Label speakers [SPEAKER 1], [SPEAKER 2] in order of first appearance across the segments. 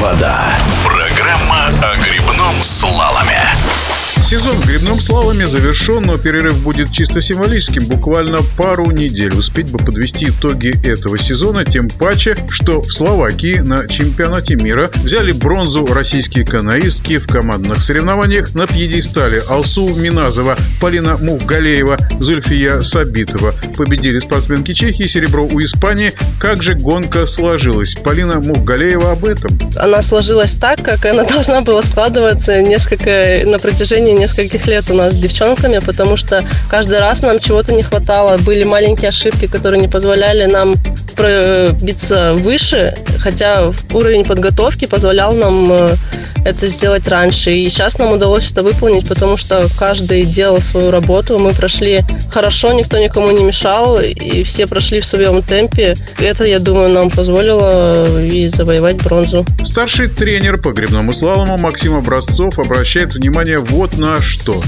[SPEAKER 1] вода». Программа о грибном слаломе.
[SPEAKER 2] Сезон в грибном слаломе завершен, но перерыв будет чисто символическим. Буквально пару недель успеть бы подвести итоги этого сезона, тем паче, что в Словакии на чемпионате мира взяли бронзу российские каноистки в командных соревнованиях на пьедестале Алсу Миназова, Полина Мухгалеева, Зульфия Сабитова. Победили спортсменки Чехии, серебро у Испании. Как же гонка сложилась? Полина Мухгалеева об этом.
[SPEAKER 3] Она сложилась так, как она должна была складываться несколько на протяжении нескольких лет у нас с девчонками, потому что каждый раз нам чего-то не хватало. Были маленькие ошибки, которые не позволяли нам пробиться выше, хотя уровень подготовки позволял нам э, это сделать раньше. И сейчас нам удалось это выполнить, потому что каждый делал свою работу. Мы прошли хорошо, никто никому не мешал, и все прошли в своем темпе. Это, я думаю, нам позволило и завоевать бронзу.
[SPEAKER 2] Старший тренер по грибному слалому Максим Образцов обращает внимание вот на что.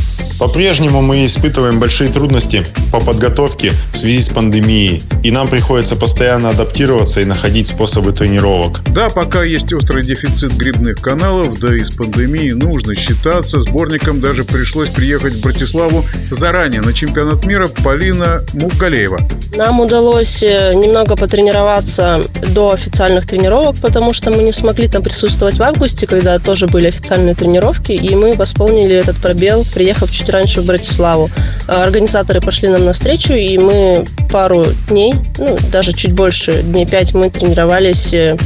[SPEAKER 4] По-прежнему мы испытываем большие трудности по подготовке в связи с пандемией, и нам приходится постоянно адаптироваться и находить способы тренировок.
[SPEAKER 2] Да, пока есть острый дефицит грибных каналов, да и с пандемией нужно считаться. Сборником даже пришлось приехать в Братиславу заранее на чемпионат мира Полина Мукалеева.
[SPEAKER 3] Нам удалось э, немного потренироваться до официальных тренировок, потому что мы не смогли там присутствовать в августе, когда тоже были официальные тренировки, и мы восполнили этот пробел, приехав чуть раньше в Братиславу. А организаторы пошли нам навстречу, и мы пару дней, ну, даже чуть больше, дней пять мы тренировались э,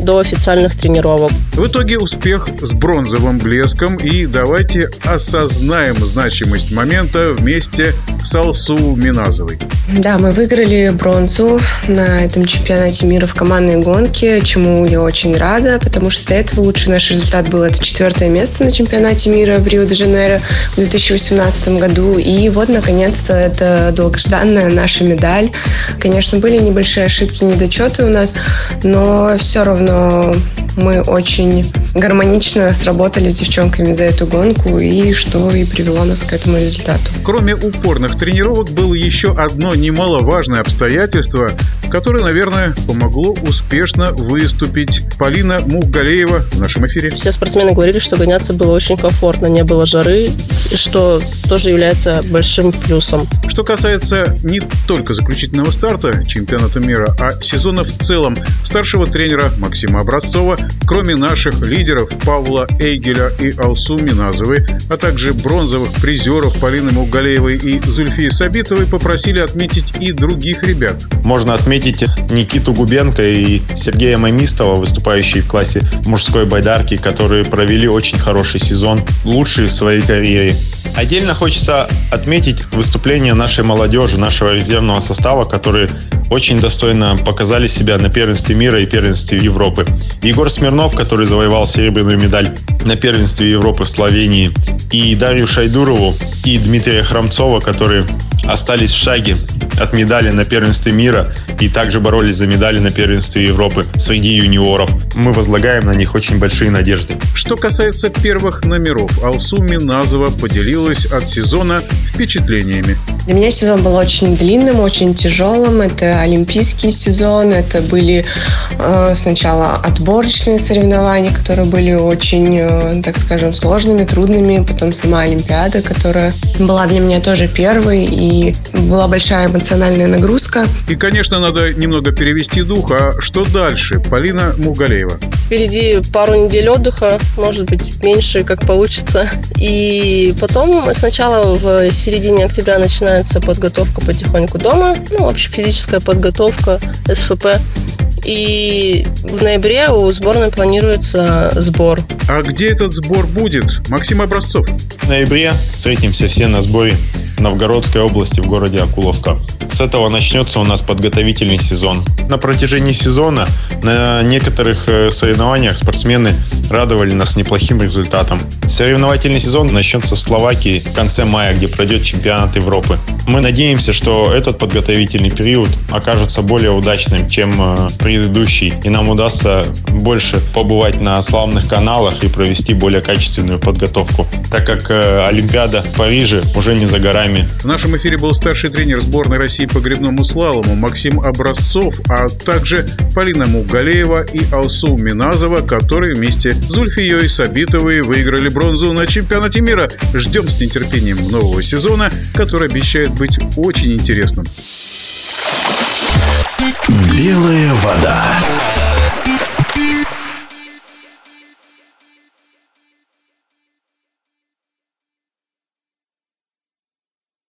[SPEAKER 3] до официальных тренировок.
[SPEAKER 2] В итоге успех с бронзовым блеском и давайте осознаем значимость момента вместе с Алсу Миназовой.
[SPEAKER 5] Да, мы выиграли бронзу на этом чемпионате мира в командной гонке, чему я очень рада, потому что до этого лучший наш результат был это четвертое место на чемпионате мира в Рио-де-Жанейро в 2018 году. И вот, наконец-то, это долгожданная наша медаль. Конечно, были небольшие ошибки, недочеты у нас, но все равно мы очень гармонично сработали с девчонками за эту гонку, и что и привело нас к этому результату.
[SPEAKER 2] Кроме упорных тренировок, было еще одно немаловажное обстоятельство, которое, наверное, помогло успешно выступить. Полина Мухгалеева в нашем эфире.
[SPEAKER 3] Все спортсмены говорили, что гоняться было очень комфортно, не было жары, что тоже является большим плюсом.
[SPEAKER 2] Что касается не только заключительного старта чемпионата мира, а сезона в целом, старшего тренера Максима Образцова, кроме наших лидеров Павла Эйгеля и Алсу Миназовой, а также бронзовых призеров Полины Мугалеевой и Зульфии Сабитовой, попросили отметить и других ребят.
[SPEAKER 4] Можно отметить Никиту Губенко и Сергея Мамистова, выступающие в классе мужской байдарки, которые провели очень хороший сезон, лучший в своей карьере. Отдельно хочется отметить выступление нашей молодежи, нашего резервного состава, которые очень достойно показали себя на первенстве мира и первенстве Европы. Егор Смирнов, который завоевал серебряную медаль на первенстве Европы в Словении, и Дарью Шайдурову, и Дмитрия Храмцова, которые остались в шаге от медали на первенстве мира и также боролись за медали на первенстве Европы среди юниоров. Мы возлагаем на них очень большие надежды.
[SPEAKER 2] Что касается первых номеров, Алсу Миназова поделилась от сезона впечатлениями.
[SPEAKER 5] Для меня сезон был очень длинным, очень тяжелым. Это олимпийский сезон, это были э, сначала отборочные соревнования, которые были очень, э, так скажем, сложными, трудными. Потом сама Олимпиада, которая была для меня тоже первой, и была большая эмоциональная нагрузка.
[SPEAKER 2] И, конечно, надо немного перевести дух. А что дальше? Полина Мугалеева.
[SPEAKER 3] Впереди пару недель отдыха, может быть, меньше, как получится. И потом сначала в середине октября начинается подготовка потихоньку дома, ну, вообще физическая подготовка, СФП. И в ноябре у сборной планируется сбор.
[SPEAKER 2] А где этот сбор будет? Максим Образцов.
[SPEAKER 4] В ноябре встретимся все на сборе Новгородской области в городе Акуловка. С этого начнется у нас подготовительный сезон. На протяжении сезона на некоторых э, соревнованиях спортсмены радовали нас неплохим результатом. Соревновательный сезон начнется в Словакии в конце мая, где пройдет чемпионат Европы. Мы надеемся, что этот подготовительный период окажется более удачным, чем э, предыдущий, и нам удастся больше побывать на славных каналах и провести более качественную подготовку, так как э, Олимпиада в Париже уже не за горами программе.
[SPEAKER 2] В нашем эфире был старший тренер сборной России по гребному слалому Максим Образцов, а также Полина Мугалеева и Алсу Миназова, которые вместе с Зульфией Сабитовой выиграли бронзу на чемпионате мира. Ждем с нетерпением нового сезона, который обещает быть очень интересным.
[SPEAKER 1] Белая вода.